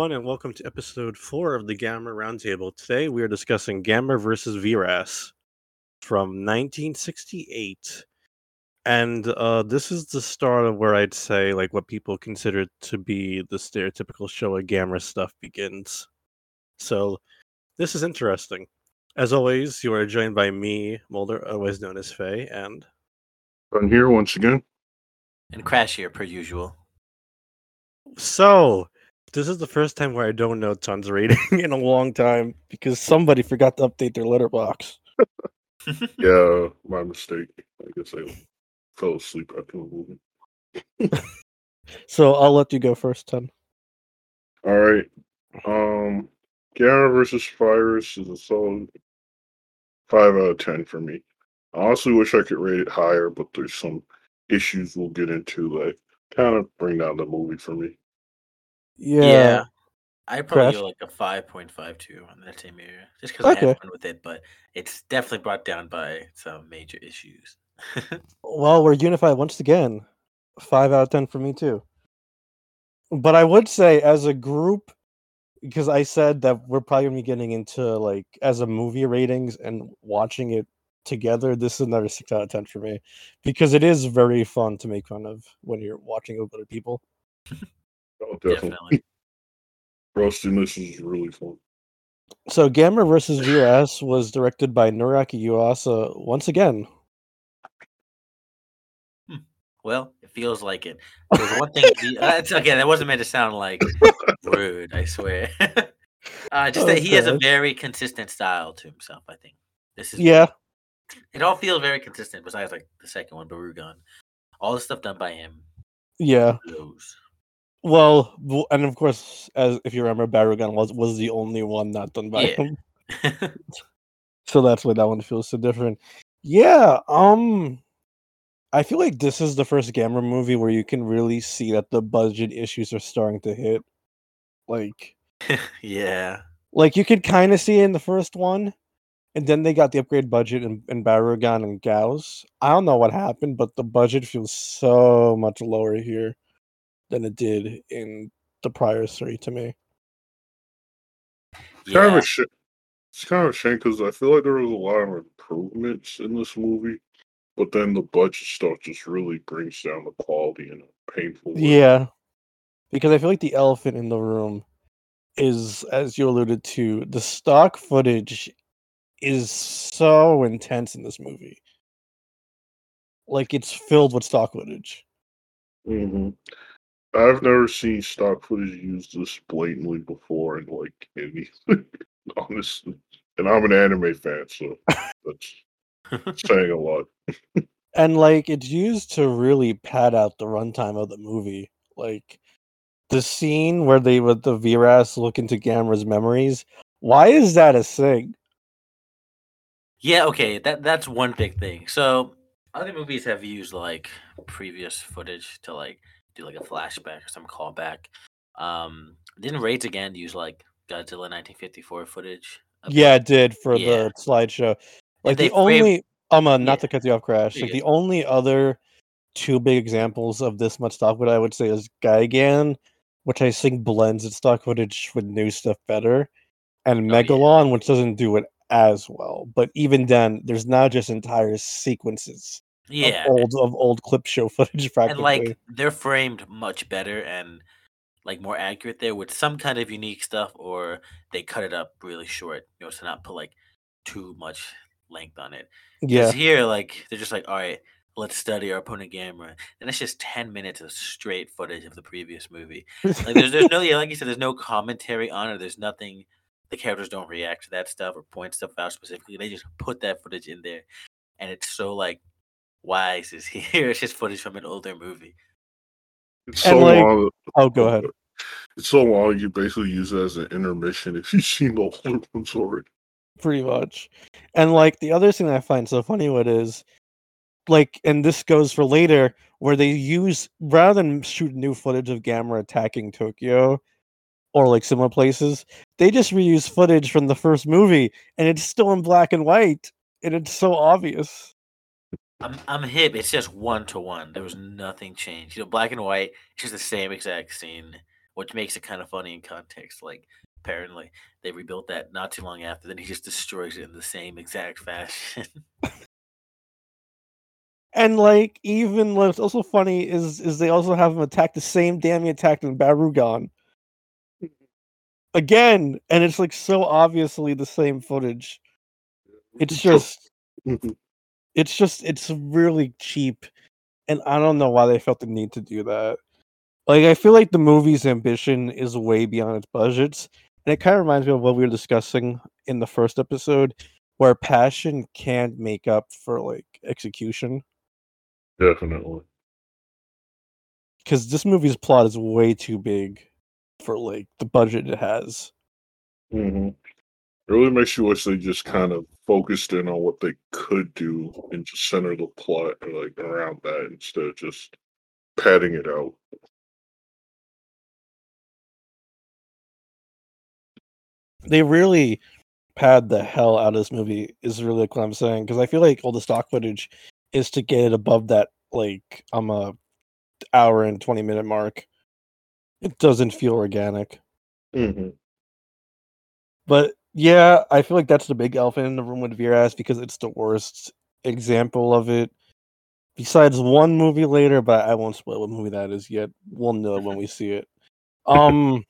everyone, and welcome to episode four of the Gamera Roundtable. Today we are discussing Gamera versus Viras from 1968. And uh, this is the start of where I'd say, like, what people consider to be the stereotypical show Showa Gamera stuff begins. So, this is interesting. As always, you are joined by me, Mulder, always known as Faye, and I'm here once again. And Crash here, per usual. so this is the first time where I don't know Ton's rating in a long time because somebody forgot to update their Letterboxd. Yeah, my mistake. I guess I fell asleep after the movie. So I'll let you go first, Ton. All right. Um, Gamma versus Virus is a solid five out of ten for me. I honestly wish I could rate it higher, but there's some issues we'll get into that kind of bring down the movie for me. Yeah. I'd probably Crash? go like a five point five two on that same area, just because I Okay. had fun with it. But it's definitely brought down by some major issues. Well, we're unified once again. Five out of ten for me too. But I would say, as a group, because I said that we're probably gonna be getting into like as a movie ratings and watching it together. This is another six out of ten for me because it is very fun to make fun of when you're watching it with other people. Oh, definitely. Definitely. Roasting this is really fun. So, Gamera versus Viras was directed by Noriaki Yuasa once again. Well, it feels like it. There's one thing. That's again. That wasn't meant to sound like rude. I swear. uh, just that he has a very consistent style to himself. I think this is. Yeah, It all feels very consistent. Besides, like the second one, Barugon. All the stuff done by him. yeah. Blows. Well, and of course, as if you remember, Barugon was was the only one not done by Yeah. him. so that's why that one feels so different. Yeah, um I feel like this is the first Gamera movie where you can really see that the budget issues are starting to hit. Like yeah. like you could kind of see in the first one, and then they got the upgrade budget in, in Barugon and Gauss. I don't know what happened, but the budget feels so much lower here than it did in the prior three to me. It's kind of a sh- it's kind of a shame because I feel like there was a lot of improvements in this movie, but then the budget stuff just really brings down the quality in a painful way. Yeah. Because I feel like the elephant in the room is, as you alluded to, the stock footage is so intense in this movie. Like it's filled with stock footage. hmm I've never seen stock footage used this blatantly before in like anything, honestly. And I'm an anime fan, so that's saying a lot. And like it's used to really pad out the runtime of the movie. Like the scene where they with the Viras look into Gamera's memories. Why is that a thing? Yeah, okay, that that's one big thing. So other movies have used like previous footage to like do like a flashback or some callback. Um, didn't Raids again use like Godzilla 1954 footage? Yeah, it did for Yeah. the slideshow. Like the frame- only um uh, not Yeah. to cut you off, Crash. Like the only other two big examples of this much stock footage I would say is Gigan, which I think blends its stock footage with new stuff better, and Oh, yeah. Megalon, which doesn't do it as well. But even then, there's now just entire sequences yeah, of old of old clip show footage and like they're framed much better and like more accurate there with some kind of unique stuff, or they cut it up really short, you know, to not put like too much length on it. yeah, here, like, they're just like, all right, let's study our opponent Gamera. And it's just 10 minutes of straight footage of the previous movie. Like, there's, there's no, yeah, like you said, there's no commentary on it. There's nothing, the characters don't react to that stuff or point stuff out specifically. They just put that footage in there. And it's so, like, why is this here? It's just footage from an older movie. It's so like- long. oh, go ahead. It's so long. You basically use it as an intermission if you've seen the older ones already. pretty much. And like the other thing that I find so funny with is like and this goes for later where they use rather than shoot new footage of Gamera attacking Tokyo or like similar places, they just reuse footage from the first movie and it's still in black and white and it's so obvious. I'm, I'm hip. It's just one to one. There was nothing changed. You know, black and white, it's just the same exact scene. which makes it kind of funny in context. Like apparently they rebuilt that not too long after, then he just destroys it in the same exact fashion. And like even what's also funny is is they also have him attack the same damn he attacked in Barugon. Again, and it's like so obviously the same footage. It's just mm-hmm. It's just it's really cheap and I don't know why they felt the need to do that. Like I feel like the movie's ambition is way beyond its budgets. And it kind of reminds me of what we were discussing in the first episode where passion can't make up for like execution. Definitely. because this movie's plot is way too big for like the budget it has. hmm It really makes you wish they just kind of focused in on what they could do and just center the plot like around that instead of just padding it out. They really pad the hell out of this movie. Is really like what I'm saying because I feel like all the stock footage is to get it above that like I'm a hour and twenty minute mark. It doesn't feel organic, hmm but yeah, I feel like that's the big elephant in the room with Viras because it's the worst example of it. Besides one movie later, but I won't spoil what movie that is yet. We'll know when we see it. Um,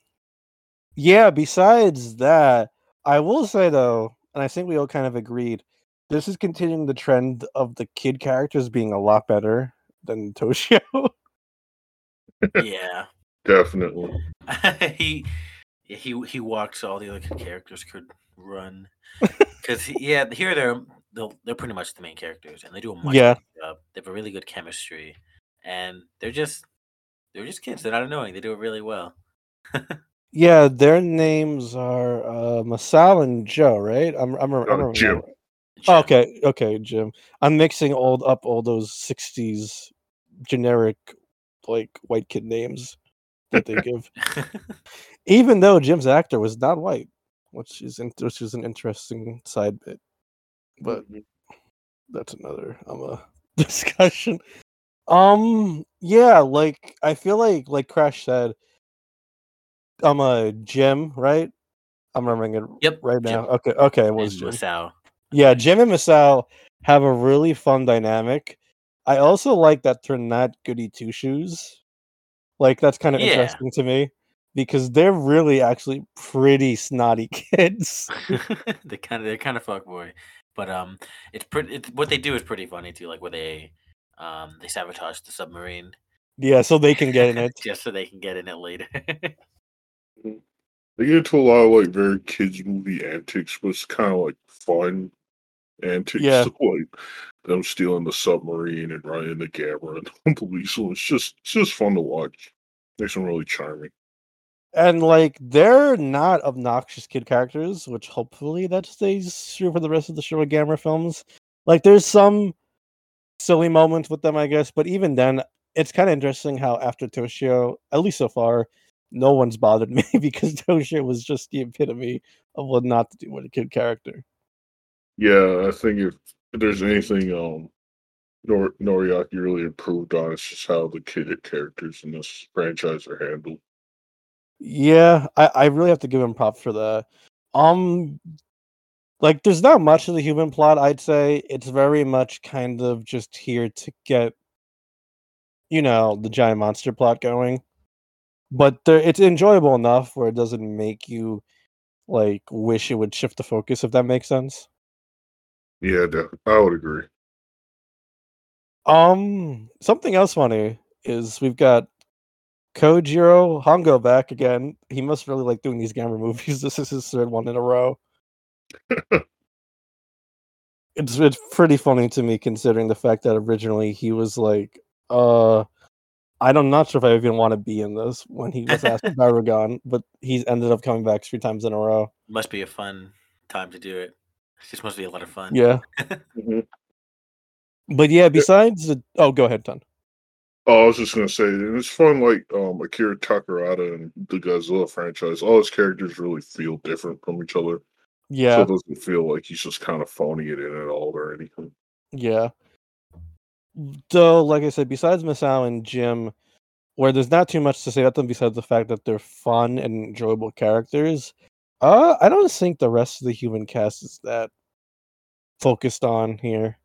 yeah. Besides that, I will say though, and I think we all kind of agreed, this is continuing the trend of the kid characters being a lot better than Toshio. yeah. Definitely. he yeah, he he walks all the other characters could run because yeah here they're they'll, they're pretty much the main characters and they do a much Yeah. better job. They have a really good chemistry and they're just they're just kids. They're not annoying. They do it really well. yeah, their names are uh, Masao and Joe, right? I'm I'm, I'm, Uh, remembering Jim. that right. Jim. Oh, okay, okay, Jim. I'm mixing old up all those '60s generic like white kid names that they give. Even though Jim's actor was not white, which is in, which is an interesting side bit, but Mhm. that's another um a discussion. Um, yeah, like I feel like like Crash said, I'm a Jim, right? I'm remembering it Yep, right Jim. now. Okay, okay, it was Jim. Masao. Yeah, Jim and Masao have a really fun dynamic. I also like that they're not goody two shoes. Like that's kind of Yeah. interesting to me because they're really actually pretty snotty kids. they kind of they're kind of fuckboy, but um, it's pretty. It's, what they do is pretty funny too. Like where they um they sabotage the submarine yeah, so they can get in it. just so they can get in it later. They get into a lot of like very kids movie antics, but it's kind of like fun antics. Yeah. like them stealing the submarine and running the camera and the police. So it's just it's just fun to watch. Makes them really charming. And like they're not obnoxious kid characters, which hopefully that stays true for the rest of the Showa Gamera films. Like there's some silly moments with them, I guess, but even then, it's kind of interesting how after Toshio, at least so far, no one's bothered me because Toshio was just the epitome of what not to do with a kid character. Yeah, I think if, if there's anything um Nor- Noriaki really improved on, it's just how the kid characters in this franchise are handled. Yeah, I, I really have to give him props for that. Um, like there's not much of the human plot. I'd say it's very much kind of just here to get, you know, the giant monster plot going. But there, it's enjoyable enough where it doesn't make you like wish it would shift the focus. If that makes sense. Yeah, I would agree. Um, something else funny is we've got Kojiro Hongo back again. He must really like doing these Gamera movies. This is his third one in a row. it's it's pretty funny to me considering the fact that originally he was like, uh I'm not sure if I even want to be in this when he was asked by Aragon, but he's ended up coming back three times in a row. Must be a fun time to do it. It just must be a lot of fun. Yeah. Mhm. But yeah, besides the oh go ahead, Ton. Oh, I was just gonna say, it's fun. Like um, Akira Takarada and the Godzilla franchise, all his characters really feel different from each other. Yeah, so it doesn't feel like he's just kind of phoning it in at all or anything. yeah. Though, like I said, besides Masao and Jim, where there's not too much to say about them besides the fact that they're fun and enjoyable characters. Uh, I don't think the rest of the human cast is that focused on here,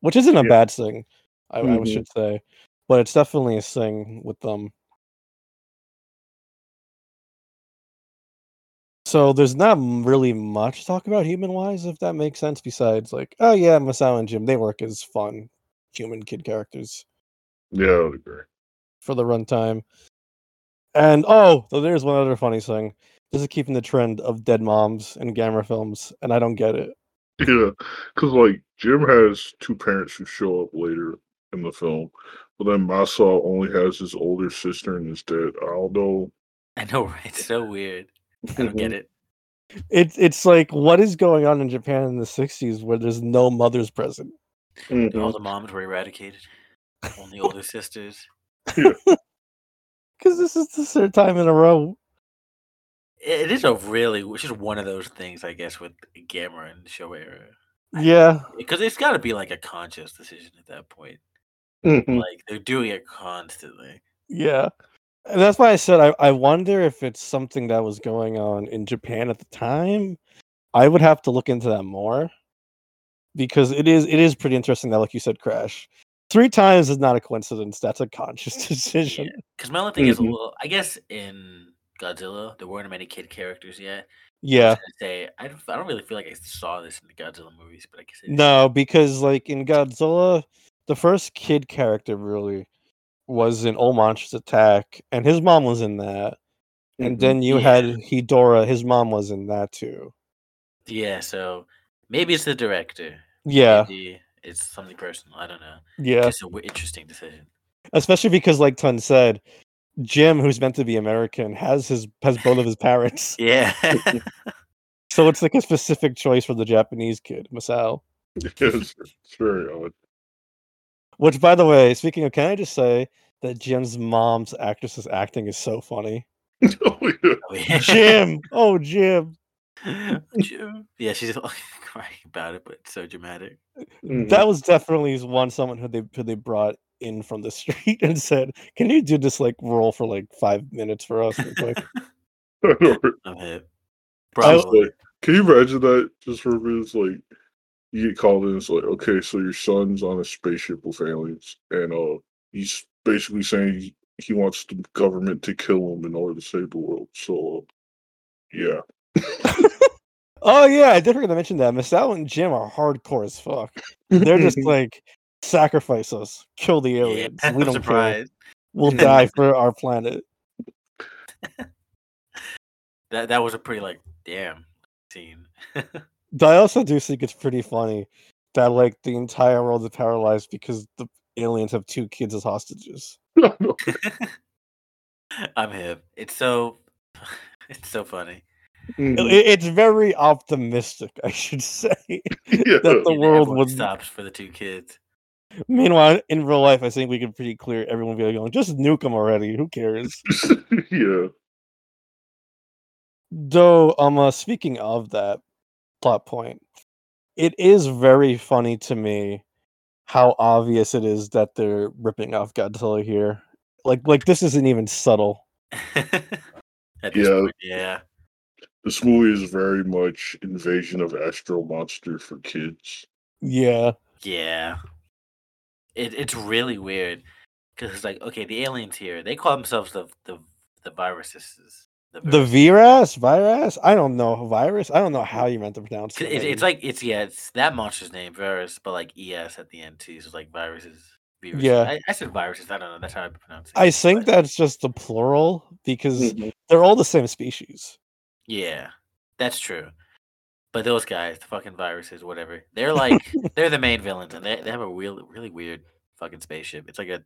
which isn't a Yeah. bad thing. I, I Mhm. should say, but it's definitely a thing with them. So there's not really much to talk about human wise, if that makes sense. Besides, like, oh yeah, Masao and Jim, they work as fun human kid characters Yeah, I would agree. for the runtime. And oh, so there's one other funny thing. This is keeping the trend of dead moms in Gamera films, and I don't get it. Yeah, because like Jim has two parents who show up later in the film, but then Masao only has his older sister and his dad. I know. I know, right? It's so weird. I don't get it. It's it's like what is going on in Japan in the '60s where there's no mothers present. All Mhm. the moms were eradicated. Only older sisters. Because this is the third time in a row. It it is a really, which is one of those things, I guess, with Gamera and Show era. Yeah, Because it's got to be like a conscious decision at that point. Mhm. Like they're doing it constantly. yeah. And that's why I said I, I wonder if it's something that was going on in Japan at the time. I would have to look into that more. Because it is it is pretty interesting that, like you said, Crash. Three times is not a coincidence. That's a conscious decision. Because my only thing is, Mhm. well, I guess in Godzilla there weren't many kid characters yet. Yeah. gonna say I don't, I don't really feel like I saw this in the Godzilla movies, but I guess it, No, because like in Godzilla, the first kid character really was in All Monsters Attack, and his mom was in that. And Mhm. then you Yeah. had Hedora, his mom was in that too. yeah. So maybe it's the director. Yeah, Maybe it's something personal. I don't know. yeah. Just a w- interesting decision. Especially because, like Ton said, Jim, who's meant to be American, has his has both of his parents. Yeah. So it's like a specific choice for the Japanese kid, Masao. It's, it's very odd. Which, by the way, speaking of, can I just say that Jim's mom's actress's acting is so funny. oh yeah. Oh. Jim, oh Jim, Jim. Yeah, she's like crying about it, but it's so dramatic. Mhm. that was definitely one someone who they who they brought in from the street and said, "Can you do this like role for like five minutes for us?" real quick?" I know, right? I'm hip. I was Probably. Like, can you imagine that just for a minute? It's like you get called in. It's like, okay, so your son's on a spaceship with aliens, and uh, he's basically saying he, he wants the government to kill him in order to save the world. So, uh, yeah, oh yeah, I did forget to mention that Masao and Jim are hardcore as fuck. They're just like sacrifice us, kill the aliens. I'm we don't care. surprised. We'll die for our planet. That that was a pretty like damn scene. But I also do think it's pretty funny that like the entire world is paralyzed because the aliens have two kids as hostages. I know. I'm hip. It's so it's so funny. It- Mhm. it's very optimistic, I should say. yeah, that the world everyone would stops for the two kids. Meanwhile, in real life, I think we can pretty clear everyone would be going, just nuke them already. Who cares? yeah. Though, um, uh, speaking of that plot point, it is very funny to me how obvious it is that they're ripping off Godzilla here. Like, like this isn't even subtle. Yeah. point, yeah. This movie is very much invasion of Astro Monster for kids. Yeah, Yeah. It it's really weird because it's like okay, the aliens here they call themselves the the the viruses. The virus. virus, virus. I don't know virus. I don't know how you meant to pronounce 'Cause it. It, it's like it's yeah, it's that monster's name, virus, but like es at the end too. So it's like viruses. viruses. Yeah. I, I said viruses. I don't know. That's how I pronounce it. I think but that's just the plural because Mhm. they're all the same species. yeah, that's true. But those guys, the fucking viruses, whatever, they're like they're the main villains, and they, they have a real really weird fucking spaceship. It's like a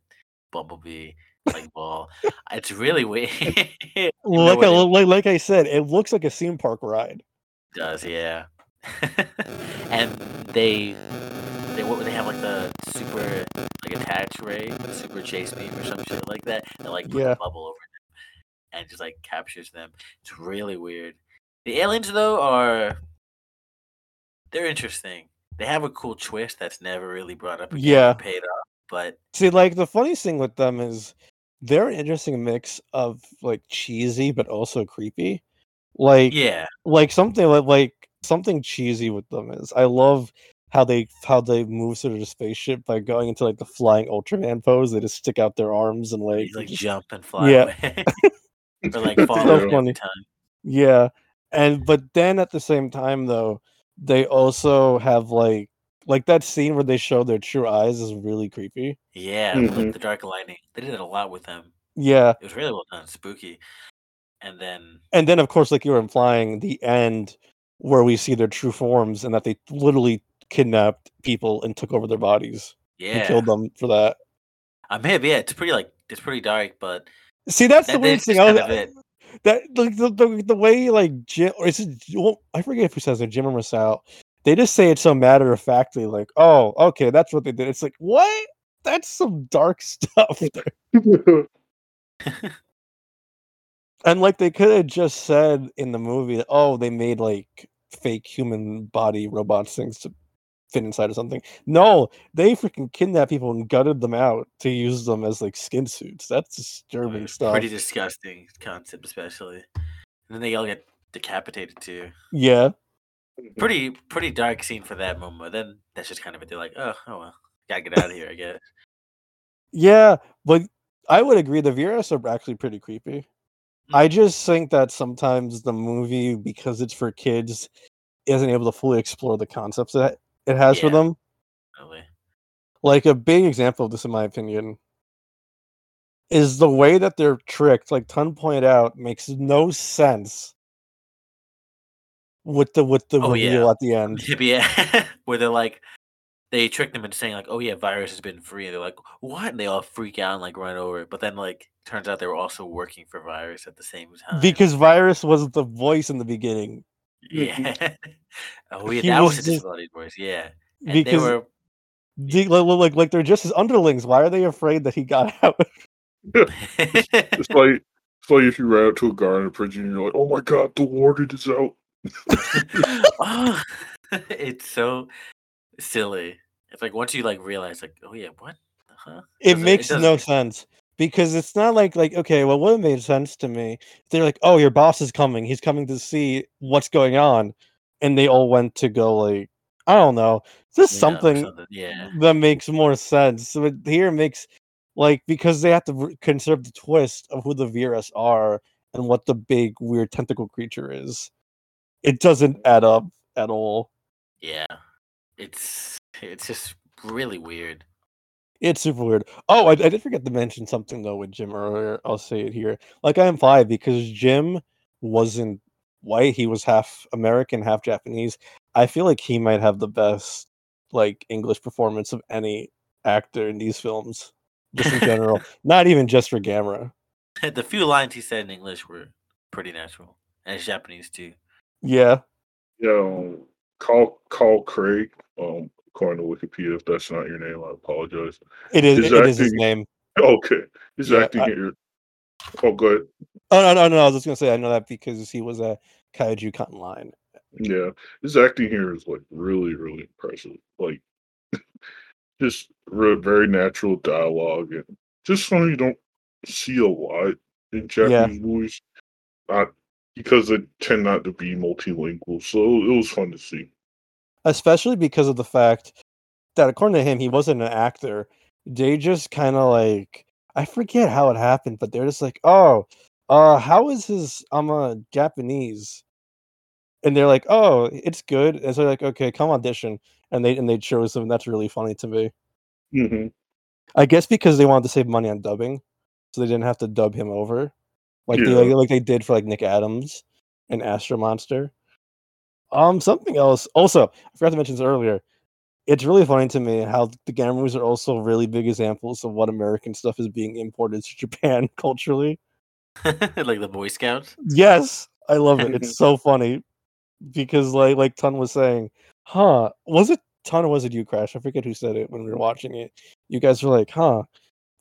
bumblebee like ball. It's really weird. Like, I, like, like I said, it looks like a theme park ride. does, yeah. and they they what they have like the super like attach ray, super chase beam or some shit like that. That like put Yeah. a bubble over them and just like captures them. It's really weird. The aliens though are they're interesting. They have a cool twist that's never really brought up again Yeah. paid off. But See, like the funniest thing with them is they're an interesting mix of like cheesy but also creepy. Like Yeah. like something like like something cheesy with them is I love how they how they move through the spaceship by going into like the flying Ultraman pose. They just stick out their arms and like, like just- jump and fly Yeah. away. or like fall so funny. yeah. And but then at the same time though, they also have like like that scene where they show their true eyes is really creepy. Yeah, with Mhm. the dark lightning. They did it a lot with them. Yeah. It was really well done, spooky. And then and then of course like you were implying the end where we see their true forms and that they literally kidnapped people and took over their bodies and yeah, killed them for that I mean, yeah, it's pretty like it's pretty dark, but see that's the weird thing just I was, kind of it. that like the, the, the way like jim or is it well, i forget who says it jim or Masao. They just say it so matter of factly like oh okay that's what they did. It's like what? That's some dark stuff and like they could have just said in the movie oh they made like fake human body robots things to fit inside or something. No they freaking kidnapped people and gutted them out to use them as like skin suits. That's disturbing stuff. Pretty disgusting concept, especially. And then they all get decapitated too. yeah Mm-hmm. Pretty pretty dark scene for that moment. Then that's just kind of it. They're like, oh, oh well, gotta get out of here, I guess. yeah but i would agree the viras are actually pretty creepy i mm-hmm. just think that sometimes the movie because it's for kids isn't able to fully explore the concepts that it has for them Really. like a big example of this in my opinion is the way that they're tricked like ton pointed out makes no sense with the with the Oh, yeah. at the end yeah, where they're like, they trick them into saying like, "Oh yeah, virus has been free," and they're like, "What?" And they all freak out and like run over it. But then like, turns out they were also working for virus at the same time. because virus was the voice in the beginning yeah, oh yeah, He that was, was a just- disability voice. Yeah, and because they were the- like, like like they're just his underlings why are they afraid that he got out It's like it's like if you ran out to a guard in a prison and you're like, "Oh my god, the warden is out." Oh, it's so silly. It's like once you like realize like, oh yeah, what? Huh? it makes doesn't no sense because it's not like like okay well what made sense to me they're like oh your boss is coming he's coming to see what's going on and they all went to go like i don't know just Yeah, or something Yeah. that makes more sense so it, here it makes like because they have to re- conserve the twist of who the Viras are and what the big weird tentacle creature is it doesn't add up at all Yeah. It's it's just really weird. It's super weird. Oh, I, I did forget to mention something though with Jim earlier. I'll say it here. Like I implied, because Jim wasn't white, he was half American, half Japanese. I feel like he might have the best like English performance of any actor in these films, just in general. Not even just for Gamera. the few lines he said in English were pretty natural. And it's Japanese too. Yeah, Yeah, um, call Carl Craig. Um, according to Wikipedia, if that's not your name, I apologize. it is. His It is his name. Okay, his Yeah, acting I- here. Oh, good. Oh no, no, no! I was just gonna say I know that because he was a Kaiju Cotton Line. Yeah, his acting here is like really, really impressive. Like, just re- very natural dialogue and just something you don't see a lot in Japanese movies. Not because they tend not to be multilingual, so it was fun to see. especially because of the fact that according to him he wasn't an actor. They just kind of like i forget how it happened but they're just like oh uh how is his i'm a japanese? And they're like oh it's good. And so they're like okay come audition. And they and they chose him. That's really funny to me. Hmm i guess because they wanted to save money on dubbing so they didn't have to dub him over like they like, they did for like nick adams and astro monster um, something else. Also, I forgot to mention this earlier. It's really funny to me how the movies are also really big examples of what American stuff is being imported to Japan culturally. like the Boy Scouts. Yes, I love it. It's so funny because, like, like Ton was saying, huh? Was it Ton or was it you, Crash? I forget who said it when we were watching it. You guys were like, huh?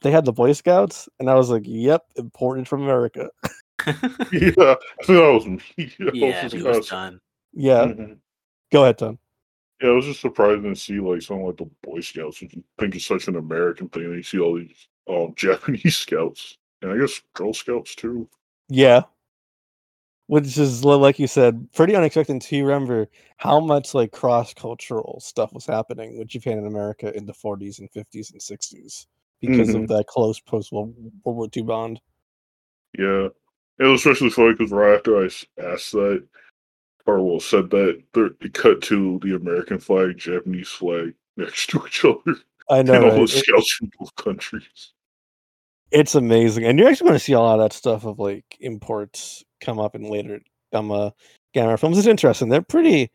They had the Boy Scouts, and I was like, yep, imported from America. Yeah, I think that was me. I yeah, was he was done. Yeah, Mhm. go ahead, Tom. Yeah, it was just surprising to see like something like the Boy Scouts, which you think is such an American thing. And you see all these um Japanese scouts. and I guess Girl Scouts too. Yeah. Which is like you said, pretty unexpected To you remember how much like cross cultural stuff was happening with Japan and America in the 40s and 50s and 60s because Mhm. of that close post World World War II bond. Yeah, it was especially funny because right after I asked that, or well said that, they cut to the American flag, Japanese flag next to each other, I know. and all right? the scouts from both countries. it's amazing, and you're actually going to see a lot of that stuff of like imports come up in later um, uh, Gamera films. It's interesting. They're pretty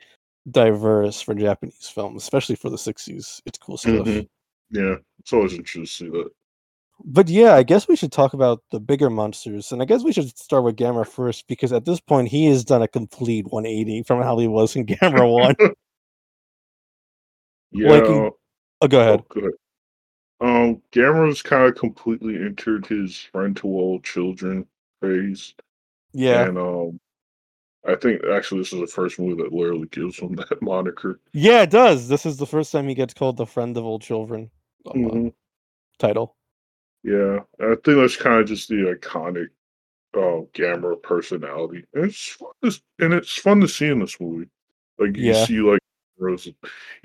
diverse for Japanese films, especially for the 60s. It's cool stuff. Mhm. Yeah, it's always interesting to see that. But yeah, I guess we should talk about the bigger monsters, and I guess we should start with Gamera first because at this point he has done a complete 180 from how he was in Gamera One. Yeah, Like, oh, go ahead. oh, good. Um, Gamera's kind of completely entered his friend to all children phase, Yeah, and um, I think actually this is the first movie that literally gives him that moniker. yeah, it does. This is the first time he gets called the friend of all children Mhm. title. Yeah, I think that's kind of just the iconic uh, Gamera personality, and it's fun to, and it's fun to see in this movie. Like you Yeah. see, like Rose,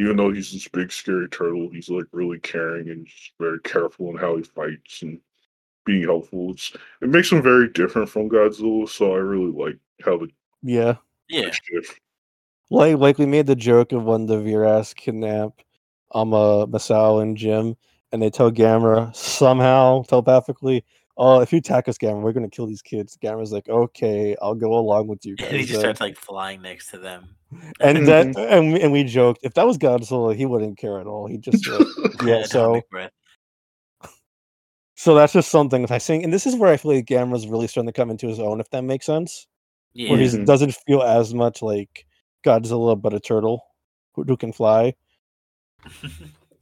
even though he's this big scary turtle, he's like really caring and just very careful in how he fights and being helpful. It's, it makes him very different from Godzilla, so I really like how the Yeah, Yeah. shift. like like we made the joke of when the Viras kidnap uh, Masao and Jim, and they tell Gamera somehow telepathically, "Oh, if you attack us, Gamera, we're gonna kill these kids." Gamera's like, "Okay, I'll go along with you guys." And he just starts like flying next to them. and that and we, and we joked if that was Godzilla, he wouldn't care at all. He'd just be like, yeah. So so that's just something I think, and this is where I feel like Gamera's really starting to come into his own, if that makes sense. Yeah. Where he Mhm. doesn't feel as much like Godzilla, but a turtle who, who can fly.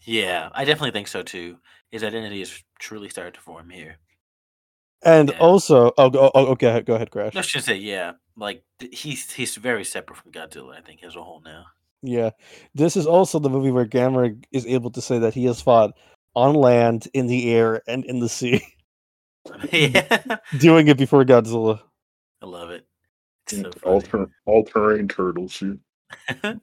Yeah, I definitely think so too. His identity has truly started to form here. And Yeah. also, oh, go, oh, oh okay, go ahead, Crash. No, I should say, yeah, like he's he's very separate from Godzilla. I think as a whole now. Yeah, this is also the movie where Gamera is able to say that he has fought on land, in the air, and in the sea, yeah, doing it before Godzilla. I love it. It's so all, funny. ter- all terrain turtles here.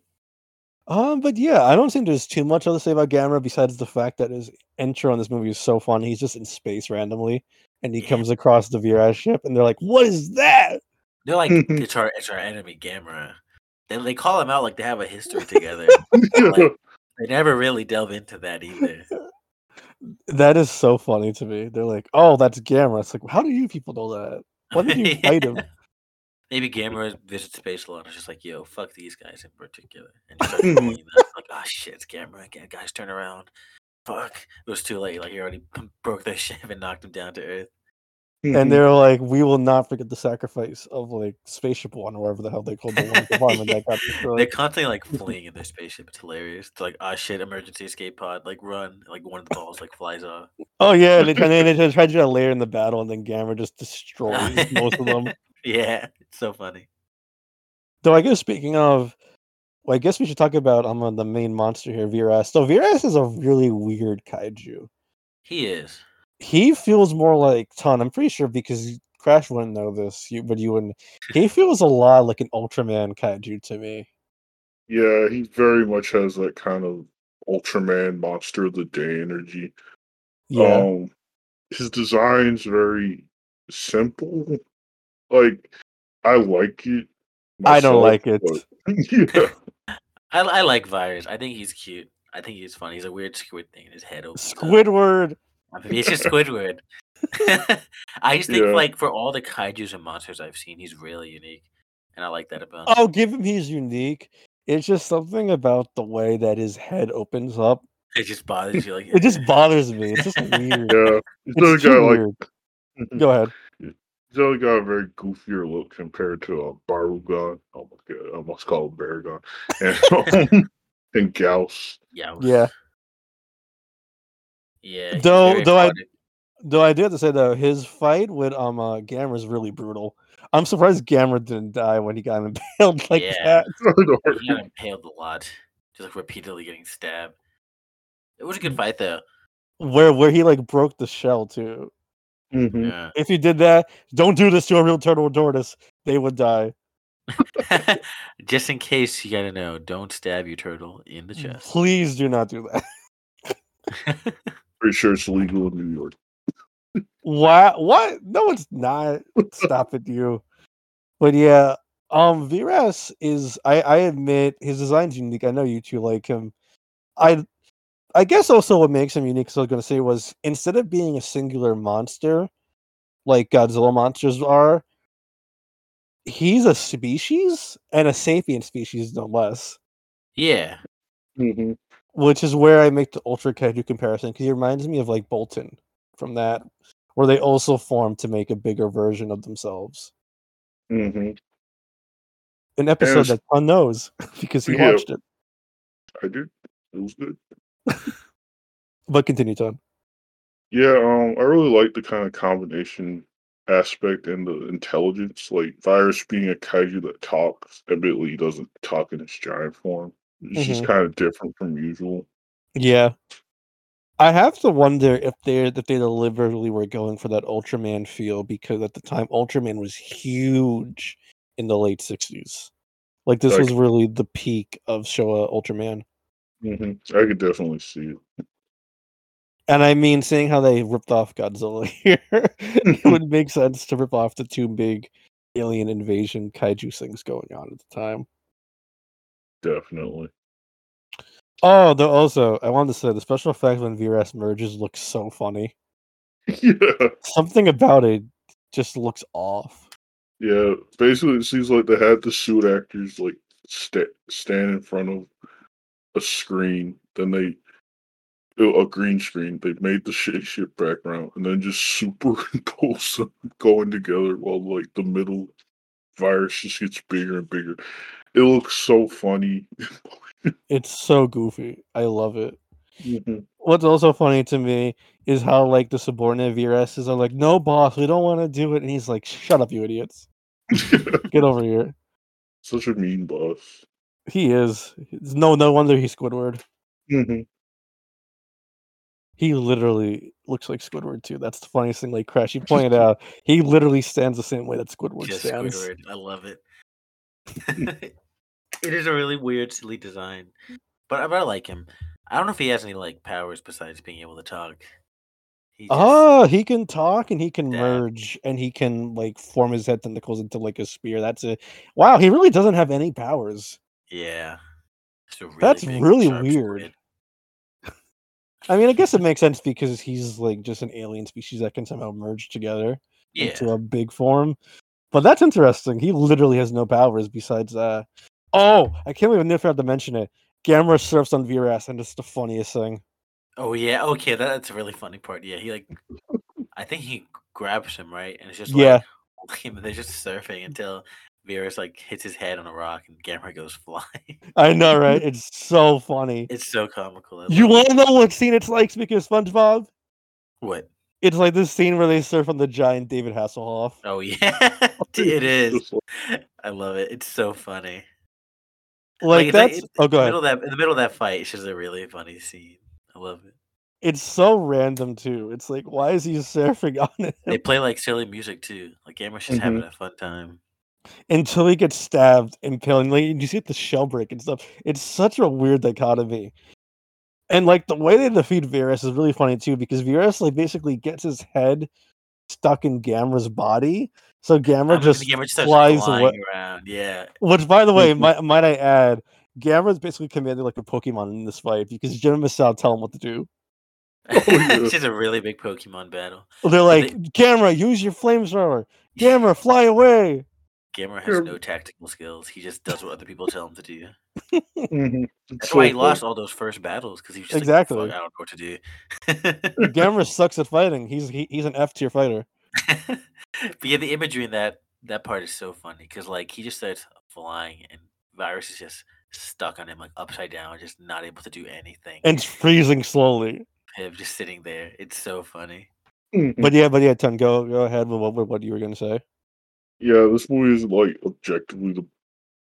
Um, but yeah, I don't think there's too much else to say about Gamera besides the fact that his intro in this movie is so fun. He's just in space randomly, and he Yeah. comes across the Viras ship, and they're like, "What is that?" They're like it's our it's our enemy Gamera. They they call him out like they have a history together. Like- they never really delve into that either. That is so funny to me. They're like, "Oh, that's Gamera." It's like, how do you people know that? When did you fight him? Maybe Gamera visits space a lot. It's just like, yo, fuck these guys in particular, and just starts bullying them. Like, oh shit, it's Gamera again. Guys, turn around. Fuck, it was too late. Like, he already broke their ship and knocked him down to earth. and they're like, "We will not forget the sacrifice of like Spaceship One or whatever the hell they called the one compartment that got They're constantly like fleeing in their spaceship. It's hilarious. It's like, ah, shit, emergency escape pod, like run. Like one of the balls like flies off. Oh yeah, and they try, they, they tried to get a layer in the battle, and then Gamera just destroys most of them. Yeah, it's so funny. Though I guess speaking of, well, I guess we should talk about um uh, the main monster here, Viras. So Viras is a really weird kaiju. He is. He feels more like Ton. I'm pretty sure because Crash wouldn't know this, you, but you wouldn't. He feels a lot like an Ultraman kaiju to me. Yeah, he very much has that kind of Ultraman monster of the day energy. Yeah, Um, his design's very simple. Like, I like it. I don't like it. but- yeah, I, I like Virus. I think he's cute. I think he's funny. He's a weird squid thing in his head. opens up. Squidward. I mean, it's just Squidward. I just think Yeah. like for all the kaiju's and monsters I've seen, he's really unique, and I like that about him. I'll give him he's unique. It's just something about the way that his head opens up. It just bothers you. Like It just bothers me. It's just weird. yeah. He's It's only uh, too got like weird. Go ahead. He's only got a very goofier look compared to a Barugon. Oh my god, I almost called him Baragon. And, and Gauss. yeah, Yeah. yeah. he's Though- very though I- Though I do have to say though, his fight with um uh, Gamera is really brutal. I'm surprised Gamera didn't die when he got impaled like Yeah. that. he got impaled a lot, just like repeatedly getting stabbed. It was a good fight though. Where where he like broke the shell too. Mhm. Yeah. If you did that, don't do this to a real turtle or tortoise. They would die. Just in case you gotta know, don't stab your turtle in the chest. Please do not do that. Pretty sure it's legal in New York. What? What? No, it's not. Stop it, you. But yeah, um, Viras is. I I admit his design's unique. I know you two like him. I I guess also what makes him unique. So I was gonna say was instead of being a singular monster, like Godzilla monsters are, he's a species and a sapient species, no less. yeah. hmm Which is where I make the Ultra Kaiju comparison because he reminds me of like Baltan from that, where they also form to make a bigger version of themselves. hmm An episode Yes. that Ton knows because he Yeah. watched it. I did. It was good. But continue, Tom. Yeah, um, I really like the kind of combination aspect and the intelligence. Like Virus being a kaiju that talks, admittedly he doesn't talk in its giant form. It's just Mhm. kind of different from usual. Yeah. I have to wonder if they if they deliberately were going for that Ultraman feel because at the time Ultraman was huge in the late sixties. Like this Like- was really the peak of Showa Ultraman. Hmm I could definitely see it. And I mean, seeing how they ripped off Godzilla here, it would make sense to rip off the two big alien invasion kaiju things going on at the time. Definitely. Oh, though also I wanted to say the special effects when Viras merges look so funny. yeah. Something about it just looks off. Yeah. Basically, it seems like they had the suit actors like sta stand in front of a screen. Then they a green screen. They made the shit shit background and then just superimpose them going together while like the middle virus just gets bigger and bigger. It looks so funny. It's so goofy. I love it. Mhm. What's also funny to me is how like the subordinate VRSs are like, "No, boss, we don't want to do it," and he's like, "Shut up, you idiots! Get over here." Such a mean boss. He is. It's no, no wonder he's Squidward. Mhm. He literally looks like Squidward too. That's the funniest thing. Like Crash, you pointed out, he literally stands the same way that Squidward Just stands. Squidward. I love it. it is a really weird, silly design, but I, but I like him. I don't know if he has any like powers besides being able to talk. He just, Oh, he can talk and he can Yeah. merge and he can like form his head tentacles into like a spear. That's it. Wow, he really doesn't have any powers. Yeah. Really That's really weird. squid. I mean, I guess it makes sense because he's like just an alien species that can somehow merge together Yeah. into a big form. But that's interesting. He literally has no powers besides uh Oh, I can't believe I never had to mention it. Gamera surfs on Viras and it's the funniest thing. Oh yeah. Okay, that, that's a really funny part. Yeah, he like, I think he grabs him right, and it's just Yeah. like him. They're just surfing until Virus like hits his head on a rock and Gamera goes flying. I know, right? It's so funny. it's so comical. You want to know what scene it's like speaking of SpongeBob? what? It's like this scene where they surf on the giant David Hasselhoff. Oh yeah, it is. I love it. It's so funny. Like, like that's in oh go ahead. middle of that in the middle of that fight, it's just a really funny scene. I love it. It's so random too. It's like why is he surfing on it They play like silly music too. Like Gamera's just mm-hmm. having a fun time. Until he gets stabbed, impaled, and like you see the shell break and stuff. It's such a weird dichotomy. And like the way they defeat Virus is really funny too, because Virus like basically gets his head stuck in Gamera's body. So Gamera I'm just Gamera just flies away. around. Yeah. Which, by the way, Mhm. might, might I add, Gamera's basically commanded like a Pokemon in this fight because Jim Masao tell him what to do. yeah. it's just a really big Pokemon battle. They're they- like, Gamera, use your flamethrower. Gamera, fly away. Gamera has no tactical skills. He just does what other people tell him to do. Mhm. That's so why he lost all those first battles because he was just Exactly. Like, I don't know what to do. Gamera sucks at fighting. He's he, he's an F tier fighter. but yeah, the imagery in that that part is so funny because like he just starts flying and Virus is just stuck on him like upside down, just not able to do anything. And freezing slowly. him just sitting there. It's so funny. Mhm. But yeah, but yeah, Ton, go go ahead with what, what you were gonna say. Yeah, this movie is like objectively the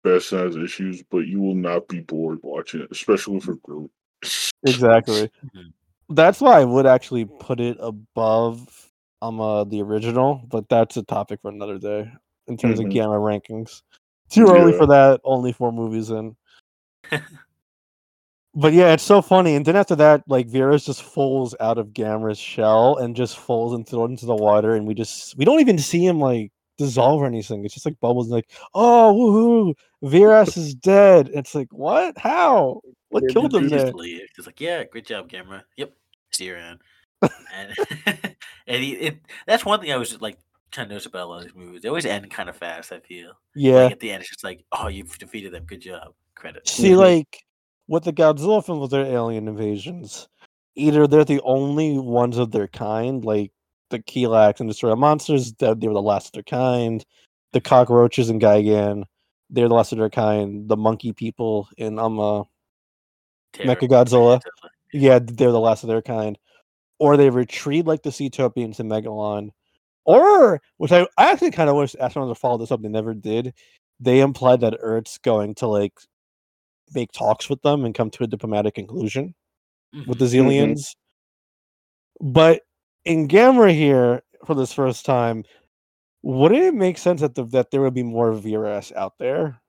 best and has issues, but you will not be bored watching it, especially for groups. Exactly. Mhm. That's why I would actually put it above um uh, the original, but that's a topic for another day in terms Mhm. of Gamera rankings. Too early Yeah. for that. Only four movies in. But yeah, it's so funny. And then after that, like Vera's just falls out of Gamera's shell and just falls and into into the water, and we just we don't even see him like dissolve or anything. It's just like bubbles, like oh woohoo, Viras is dead. It's like what? How? What killed him there? He's like, yeah, great job, Gamera. Yep, see you around. and and he, it, that's one thing I was like kind of notice about a lot of these movies. They always end kind of fast. I feel Yeah. like at the end, it's just like, oh, you've defeated them. Good job. Credits. See, Mhm. like with the Godzilla films with their alien invasions, either they're the only ones of their kind, like the Kilaak and Destroyer monsters, that they were the last of their kind. The cockroaches in Gigan, they're the last of their kind. The monkey people in um uh, Terror. Mechagodzilla, yeah, they're the last of their kind. Or they retreat like the Seatopians in Megalon. Or, which I, I actually kind of wish astronauts to follow this up, they never did. They implied that Earth's going to like make talks with them and come to a diplomatic conclusion with the Mhm. But in Gamera here, for this first time, wouldn't it make sense that the, that there would be more Viras out there?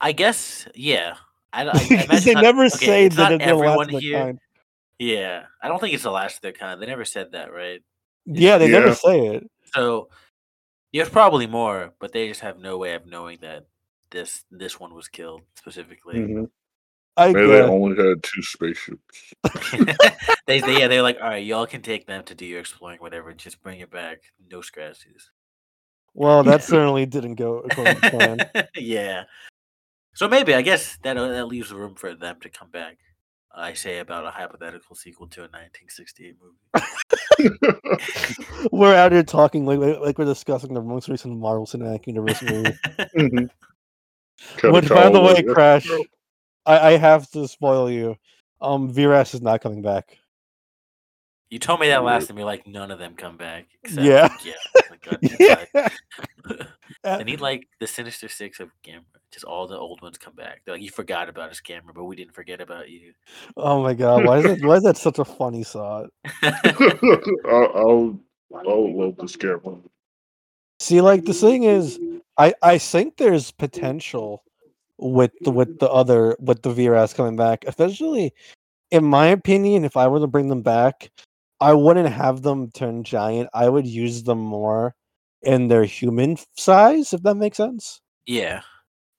I guess, yeah. I, I, I they not- never okay, say that not they're the last everyone of their here. kind. Yeah, I don't think it's the last of their kind. They never said that, right? Yeah, they Yeah. never say it. So there's probably more, but they just have no way of knowing that this this one was killed specifically. Mhm. I Maybe they only had two spaceships. they, they yeah they're like, all right, y'all can take them to do your exploring, whatever. Just bring it back, no scratches. Well, that certainly didn't go according to plan. yeah. So maybe I guess that uh, that leaves room for them to come back. I say about a hypothetical sequel to a 1968 movie. we're out here talking like like like we're discussing the most recent Marvel Cinematic Universe movie. Mhm. Which, by the way, it- Crash, I, I have to spoil you. Um, Viras is not coming back. You told me that last time. You're like, none of them come back. Except, Yeah. yeah. Like, yeah. I need like the Sinister Six of Gamera. Just all the old ones come back. They're like, you forgot about us, Gamera, but we didn't forget about you. Oh my god, why is that? Why is that such a funny thought? I'll, I'll, I'll love this camera. See, like the thing is, I I think there's potential with the with the other with the Viras coming back, especially in my opinion. If I were to bring them back, I wouldn't have them turn giant. I would use them more in their human size, if that makes sense. yeah.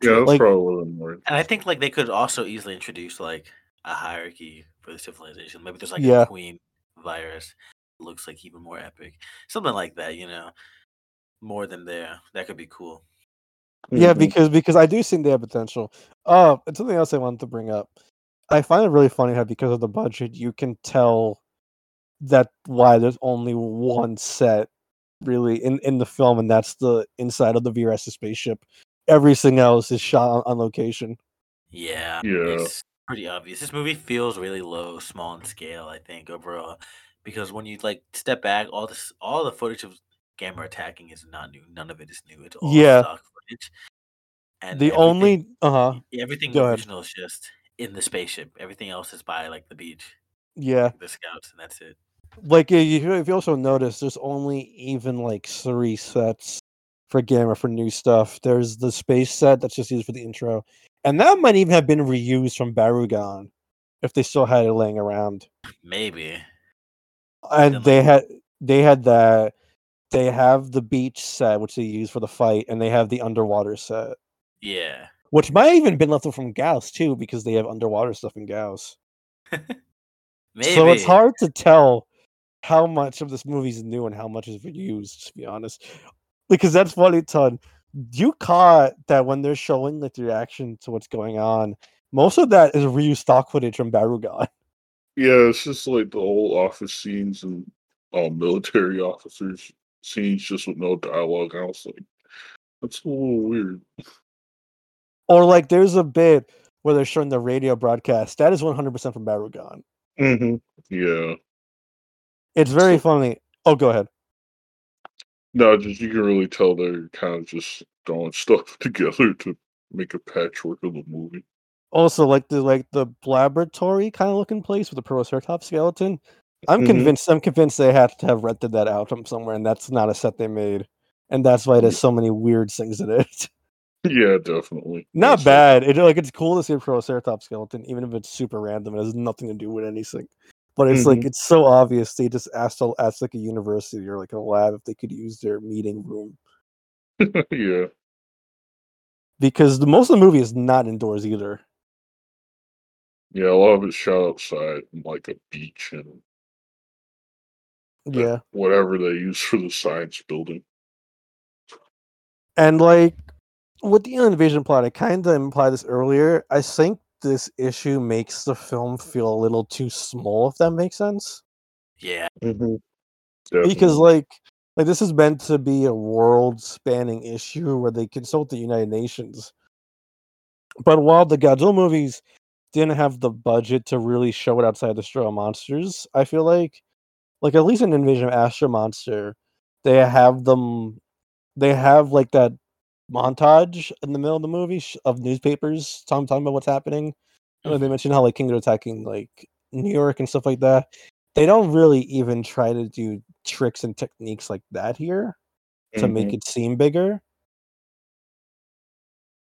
Yeah, that's Like- probably a little more. And I think like they could also easily introduce like a hierarchy for the civilization. Maybe there's like Yeah. a queen Viras. Looks like even more epic. Something like that, you know. More than there. That could be cool. Yeah, Mhm. because because I do think they have potential. Uh, and something else I wanted to bring up. I find it really funny how because of the budget, you can tell that why there's only one set really in in the film, and that's the inside of the Viras spaceship. Everything else is shot on, on location. Yeah. Yeah. It's pretty obvious. This movie feels really low, small in scale, I think, overall. Because when you like step back, all this all the footage of Gamera attacking is not new. None of it is new. It's all Yeah. stock footage. And the only uh huh everything Go ahead. original is just in the spaceship. Everything else is by like the beach, yeah, the scouts, and that's it. like you, if you also notice, there's only even like three sets for Gamera for new stuff. There's the space set that's just used for the intro, and that might even have been reused from Barugon if they still had it laying around. Maybe. And they had they had that. They have the beach set which they use for the fight, and they have the underwater set, Yeah. which might have even been left over from Gyaos too, because they have underwater stuff in Gyaos. Maybe. So it's hard to tell how much of this movie is new and how much is reused, to be honest. Because that's funny, Ton. You caught that when they're showing like the reaction to what's going on, most of that is reused stock footage from Barugon. Yeah, it's just like the old office scenes and all military officers scenes just with no dialogue. I was like, that's a little weird. Or like there's a bit where they're showing the radio broadcast. That is 100% from Barugon. Mm-hmm. Yeah. It's very So- funny. Oh, go ahead. No, just you can really tell they're kind of just throwing stuff together to make a patchwork of the movie. Also, like the like the laboratory kind of looking place with the Proceratops skeleton. I'm Mhm. convinced. I'm convinced they had to have rented that out from somewhere, and that's not a set they made, and that's why there's so many weird things in it. Yeah, definitely. Not That's, bad. It like it's cool to see a Triceratops skeleton, even if it's super random. It has nothing to do with anything. But it's like Mhm. it's so obvious. They just asked asked like a university or like a lab if they could use their meeting room yeah. because the most of the movie is not indoors either. Yeah, a lot of it's shot outside, like a beach and Yeah, whatever they use for the science building. and like with the alien invasion plot, I kind of implied this earlier. I think this issue makes the film feel a little too small. If that makes sense. Yeah. Mm-hmm. because like like this is meant to be a world spanning issue where they consult the united nations but while the godzilla movies didn't have the budget to really show it outside the Straw monsters i feel like like at least in invasion of astro monster they have them they have like that montage in the middle of the movie sh- of newspapers talking, talking about what's happening. And they mention how like kings are attacking like new york and stuff like that. They don't really even try to do tricks and techniques like that here to make Mm-hmm. it seem bigger.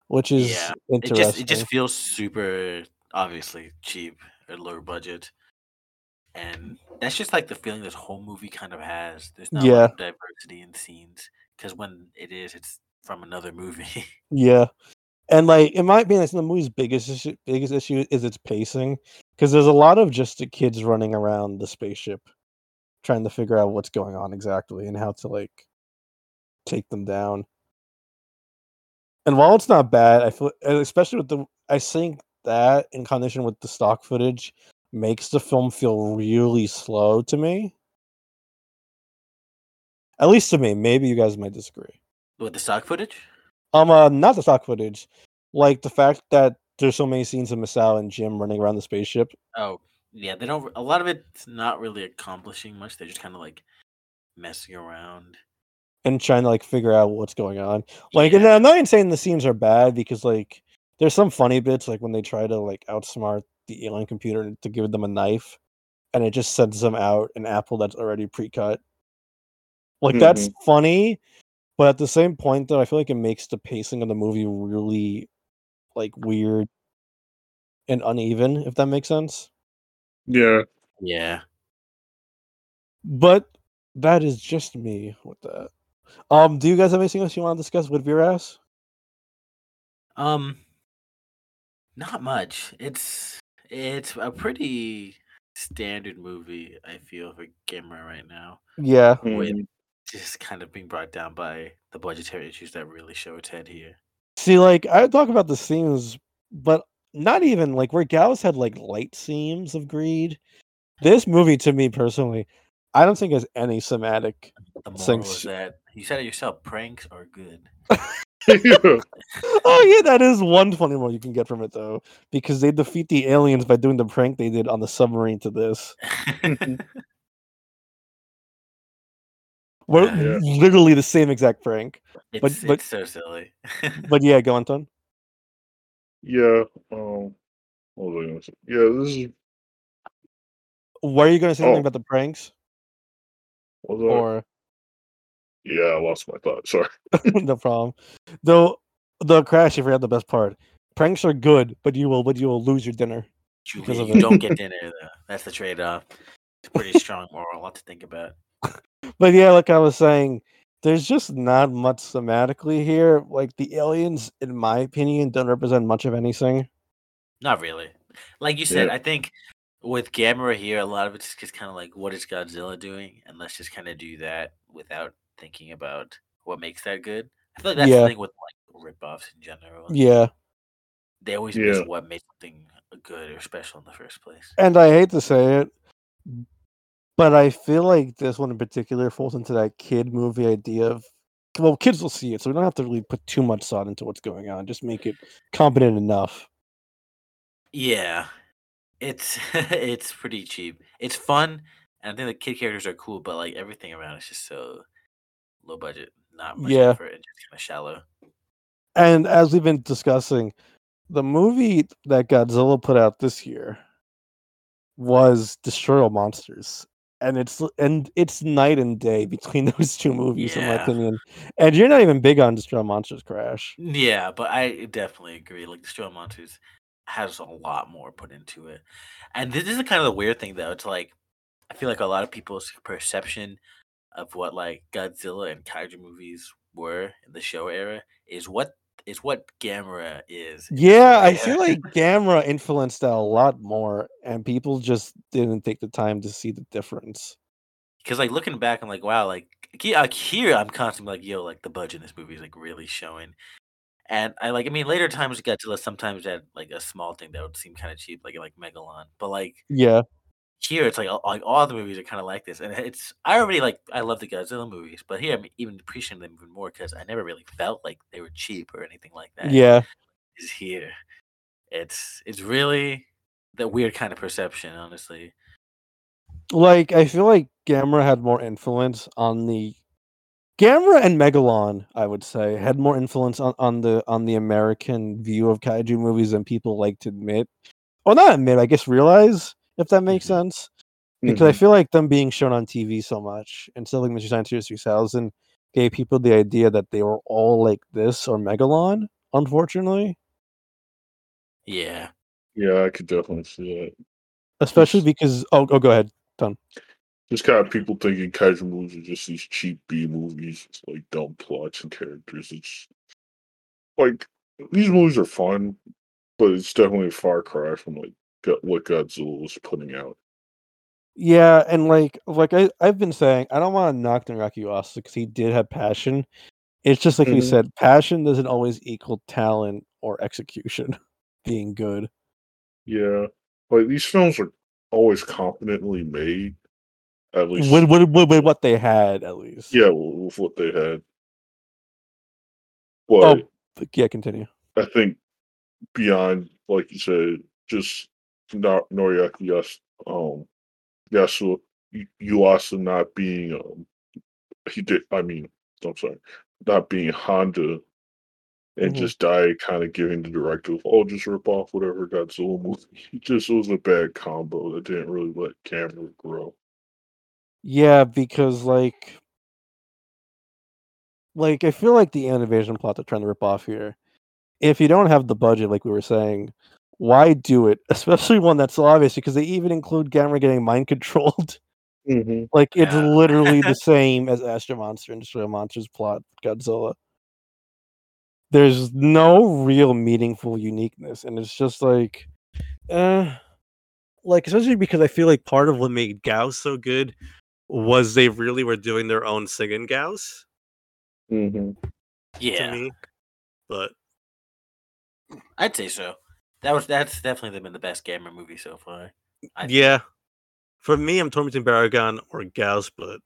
Which is Yeah, It interesting just it just feels super obviously cheap or lower budget. And that's just like the feeling this whole movie kind of has. There's not a lot of diversity in scenes. Because when it is, it's from another movie. yeah and like in my opinion, think the movie's biggest issue, biggest issue is its pacing because there's a lot of just the kids running around the spaceship trying to figure out what's going on exactly and how to like take them down. And while it's not bad, I feel especially with the I think that in combination with the stock footage makes the film feel really slow to me. At least to me. Maybe you guys might disagree. With the stock footage? Um, uh, not the stock footage, like the fact that there's so many scenes of Masao and Jim running around the spaceship. Oh, yeah. They don't. A lot of it's not really accomplishing much. They're just kind of like messing around. and trying to like figure out what's going on. Like, and I'm not even saying the scenes are bad because like there's some funny bits like when they try to like outsmart the alien computer to give them a knife, and it just sends them out an apple that's already pre-cut. Like that's funny, but at the same point though, I feel like it makes the pacing of the movie really like weird and uneven, if that makes sense. Yeah. Yeah. But that is just me with that. Um, do you guys have anything else you want to discuss with Viras? Um, not much. It's it's a pretty standard movie. I feel for Gamera right now, Yeah. with Mhm. just kind of being brought down by the budgetary issues that really show its head here. See, like I talk about the scenes, but not even like where Gyaos had like light seams of greed. This movie, to me personally, I don't think has any somatic. The moral Since- is that you said it yourself. Pranks are good. Oh yeah, that is one funny one you can get from it though, because they defeat the aliens by doing the prank they did on the submarine to this. Well, Yeah. literally the same exact prank. it's, but- it's so silly. But yeah, go on, Ton. Yeah. Um. What was I gonna say? Yeah. This is. Were you going to say something Oh. about the pranks, or Yeah, I lost my thought. Sorry. no problem? Though the crash, if you forgot the best part. Pranks are good, but you will, but you will lose your dinner. because Julie, of you don't get dinner though. That's the trade off. It's a pretty strong moral. A lot to think about. But yeah, like I was saying, there's just not much thematically here. Like the aliens, in my opinion, don't represent much of anything. Not really. Like you said, Yeah. I think with Gamera here, a lot of it's just kind of like, what is Godzilla doing? And let's just kind of do that without thinking about what makes that good. I feel like that's Yeah. the thing with like ripoffs in general. Yeah, They always miss what made something uh, good or special in the first place. and I hate to say it, but I feel like this one in particular falls into that kid movie idea of. Well, kids will see it, so we don't have to really put too much thought into what's going on. Just make it competent enough. Yeah. It's it's pretty cheap. It's fun, and I think the kid characters are cool, but like everything around is just so low budget, not much Yeah. effort, and just kind of shallow. And as we've been discussing, the movie that Godzilla put out this year was Destroy All Monsters. and it's and it's night and day between those two movies, in my opinion. And you're not even big on Destroy Monsters Crash. Yeah, but I definitely agree. Like Destroy Monsters has a lot more put into it, and this is kind of the weird thing though. It's like I feel like a lot of people's perception of what like Godzilla and kaiju movies were in the Showa era is what is what Gamera is. Yeah, I feel like Gamera influenced that a lot more, and people just didn't take the time to see the difference. because like looking back, I'm like, wow, like, like here, I'm constantly like, yo, like the budget in this movie is like really showing. And I like, I mean, later times Godzilla sometimes had like a small thing that would seem kind of cheap, like like Megalon, but like Yeah, here it's like all, like all the movies are kind of like this, and it's I already like I love the Godzilla movies, but here I'm even appreciating them even more because I never really felt like they were cheap or anything like that. yeah, is here. It's it's really the weird kind of perception, honestly. like I feel like Gamera had more influence on the Gamera and Megalon. I would say had more influence on, on the on the American view of kaiju movies than people like to admit, or not admit. I guess realize if that makes Mhm. sense. because I Mhm. feel like them being shown on TV so much and stuff like Mystery Science Theater 3000 gave people the idea that they were all like this or Megalon. Unfortunately, Yeah. yeah, I could definitely see that. especially Yes. because oh, oh, go ahead. Ton. Just kind of people thinking kaiju movies are just these cheap B movies, it's like dumb plots and characters. It's like these movies are fun, but it's definitely a far cry from like Go- what Godzilla was putting out. Yeah, and like like I I've been saying, I don't want to knock Noriaki Yuasa because he did have passion. It's just like we Mhm. said, passion doesn't always equal talent or execution being good. Yeah, like these films are always competently made. At least, With, with, with, with what they had, at least. yeah, with, with what they had. But Oh, yeah, continue. I think beyond, like you said, just not Noriaki Yas, um, Yasu, Yuasa not being, um, he did. I mean, I'm sorry, not being Honda, and Mhm. just Daiei kind of giving the directive, oh, just rip off whatever Godzilla movie. It just was a bad combo that didn't really let Gamera grow. Yeah, because like like I feel like the animation plot they're trying to rip off here. If you don't have the budget, like we were saying, why do it? Especially one that's so obvious because they even include Gamera getting mind controlled. Mm-hmm. like it's Yeah. literally the same as Astro Monster and Destroy Monsters plot, Godzilla. There's no real meaningful uniqueness, and it's just like, uh, like especially because I feel like part of what made Gyaos so good was they really were doing their own singing Gyaos Mm-hmm. Yeah. to me. But I'd say so. That was that's definitely been the best Gamera movie so far. I think. yeah, for me, I'm between Barugon or Gyaos, but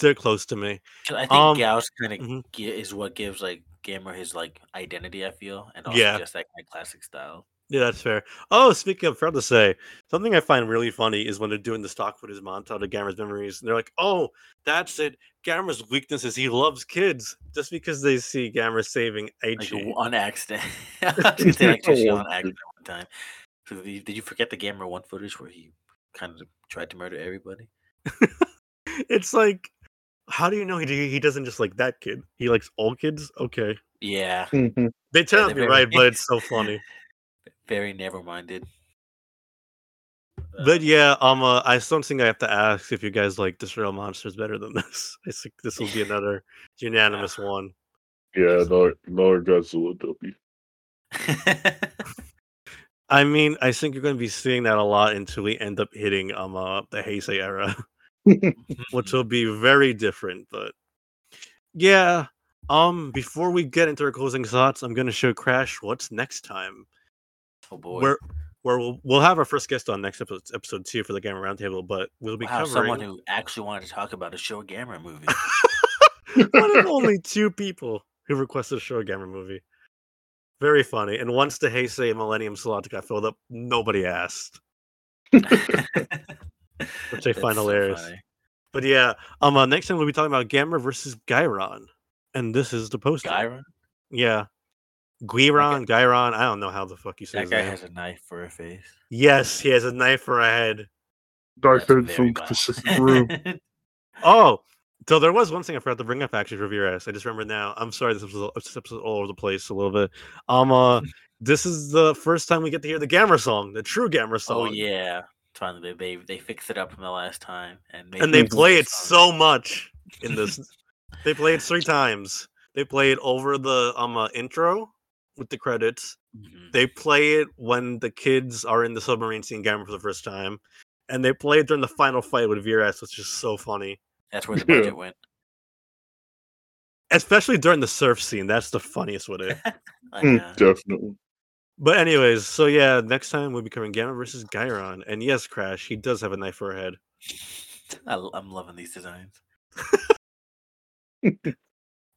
they're close to me. I think Um, Gauss kind of mhm. is what gives like Gamera his like identity. I feel, and also Yeah. just that kind of classic style. Yeah, that's fair. Oh, speaking of, proud to say, something I find really funny is when they're doing the stock footage montage of Gamera's memories, and they're like, "Oh, that's it. Gamera's weakness is he loves kids." Just because they see Gamera saving Like on accident. I was say like actually on One accident one time. So did you, did you forget the Gamera one footage where he kind of tried to murder everybody? it's like, how do you know he he doesn't just like that kid? He likes all kids. Okay, Yeah, Mm-hmm. they turn Yeah, out to be right, but it's so funny. Very narrow minded. But yeah, um, uh, I don't think I have to ask if you guys like Destroy Monsters better than this. I think this will be another unanimous one. Yeah, another, another Godzilla W. I mean, I think you're going to be seeing that a lot until we end up hitting um uh, the Heisei era, which will be very different. But yeah, um, before we get into our closing thoughts, I'm going to show Crash what's next time. Oh boy. Where where we'll we'll have our first guest on next episode, episode two for the Gamera Roundtable, but we'll be Wow, covering. someone who actually wanted to talk about a Showa Gamera movie. One of only two people who requested a Showa Gamera movie. Very funny. And once the Heisei Millennium slot got filled up, nobody asked. Which I find hilarious. But yeah, um, uh, next time we'll be talking about Gamera versus Gyron, and this is the poster. Gyron? Yeah, Guiron, Gyron. I don't know how the fuck you say That his guy name. has a knife for a face. Yes, he has a knife for a head. I've That's had very some mild. Pacific Rim. Oh, so there was one thing I forgot to bring up actually for Viras. I just remember now. I'm sorry, this was this episode all over the place a little bit. Um, uh, this is the first time we get to hear the Gamera song, the true Gamera song. oh yeah, finally they, they they fixed it up from the last time, and made and they play good it song. so much in this. they play it three times. They play it over the um uh, intro with the credits. Mhm. They play it when the kids are in the submarine seeing Gamera for the first time, and they play it during the final fight with Viras, which is so funny. That's where the Yeah. budget went. Especially during the surf scene, that's the funniest with it. I Mm. Definitely. But anyways, so yeah, next time we'll be covering Gamera versus Gyron, and yes, Crash, he does have a knife for a head. I, am loving these designs.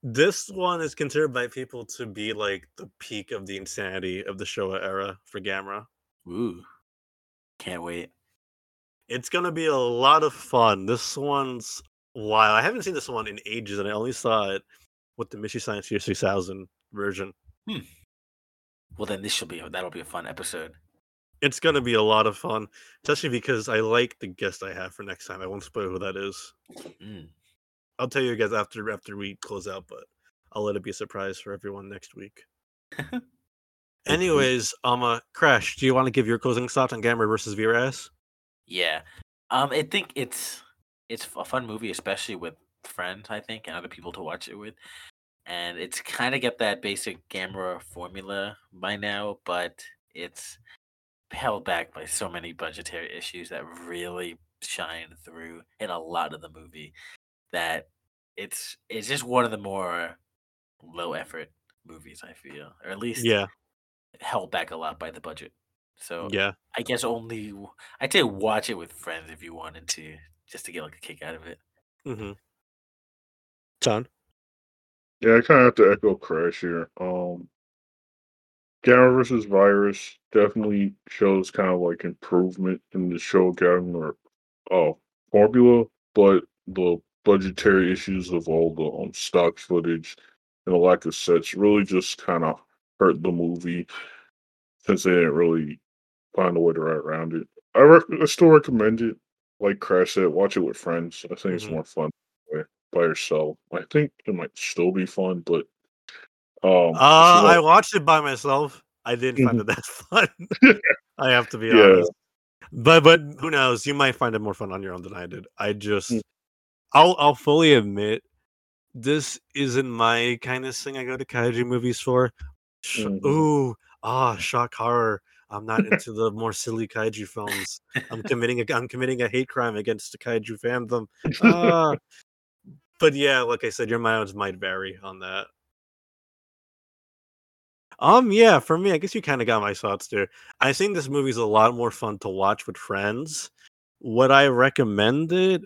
This one is considered by people to be like the peak of the insanity of the Showa era for Gamera. Ooh, can't wait. It's gonna be a lot of fun. This one's wild. I haven't seen this one in ages, and I only saw it with the Mystery Science Year 3000 version. Well, then this should be that'll be a fun episode. It's gonna be a lot of fun, especially because I like the guest I have for next time. I won't spoil who that is. Mm. I'll tell you guys after after we close out, but I'll let it be a surprise for everyone next week. Anyways, um, uh, Crash, do you want to give your closing thoughts on Gamera versus Viras? Yeah. Um, I think it's it's a fun movie, especially with friends. I think and other people to watch it with, and it's kind of get that basic Gamera formula by now, but it's held back by so many budgetary issues that really shine through in a lot of the movie. That it's it's just one of the more low effort movies. I feel, or at least Yeah, held back a lot by the budget. So yeah. I guess only I'd say watch it with friends if you wanted to, just to get like a kick out of it. Mm-hmm. John? Yeah, I kind of have to echo Crash here. Um, Gamera versus Viras definitely shows kind of like improvement in the Showa Gamera uh, formula, but the budgetary issues of all the um, stock footage and the lack of sets really just kind of hurt the movie since they didn't really find a way to write around it. I, I still recommend it. Like Crash said, watch it with friends. I think it's Mhm. more fun by yourself. I think it might still be fun, but um, Uh, so- I watched it by myself. I didn't find it that fun. I have to be Yeah. honest. But but who knows? You might find it more fun on your own than I did. I just Mm. I'll I'll fully admit this isn't my kind of thing I go to kaiju movies for. Sh- Mhm. Ooh, ah, shock horror. I'm not into the more silly kaiju films. I'm committing a I'm committing a hate crime against the kaiju fandom. Ah. but yeah, like I said, your mileage might vary on that. Um, yeah, for me, I guess you kind of got my thoughts there. I think this movie's a lot more fun to watch with friends. Would I recommend it?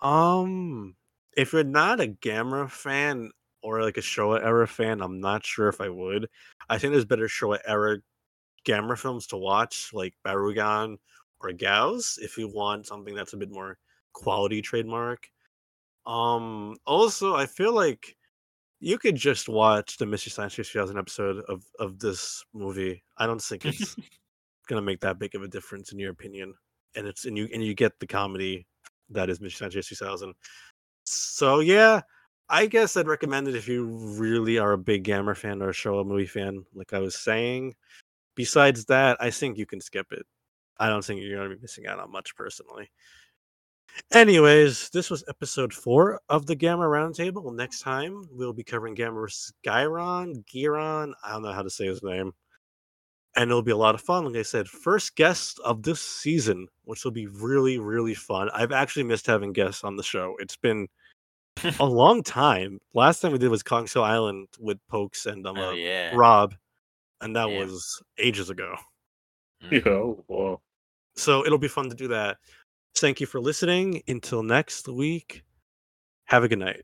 Um, if you're not a Gamera fan or like a Showa era fan, I'm not sure if I would. I think there's better Showa era Gamera films to watch, like Barugon or Gyaos, if you want something that's a bit more quality trademark. Um, also, I feel like you could just watch the Mystery Science Theater 3000 episode of of this movie. I don't think it's gonna make that big of a difference in your opinion, and it's and you and you get the comedy that is Science Theater 3000. So yeah, I guess I'd recommend it if you really are a big Gamera fan or a Showa movie fan, like I was saying. Besides that, I think you can skip it. I don't think you're gonna be missing out on much personally. Anyways, this was episode four of the Gamera Roundtable. Next time we'll be covering Gamera Gyron, Giron. I don't know how to say his name. And it'll be a lot of fun. Like I said, first guest of this season, which will be really, really fun. I've actually missed having guests on the show. It's been a long time. Last time we did was Kong Skull Island with Pokes and um, Oh uh, yeah. Rob, and that Yeah. was ages ago. Yeah, oh, wow. So it'll be fun to do that. Thank you for listening. Until next week, have a good night.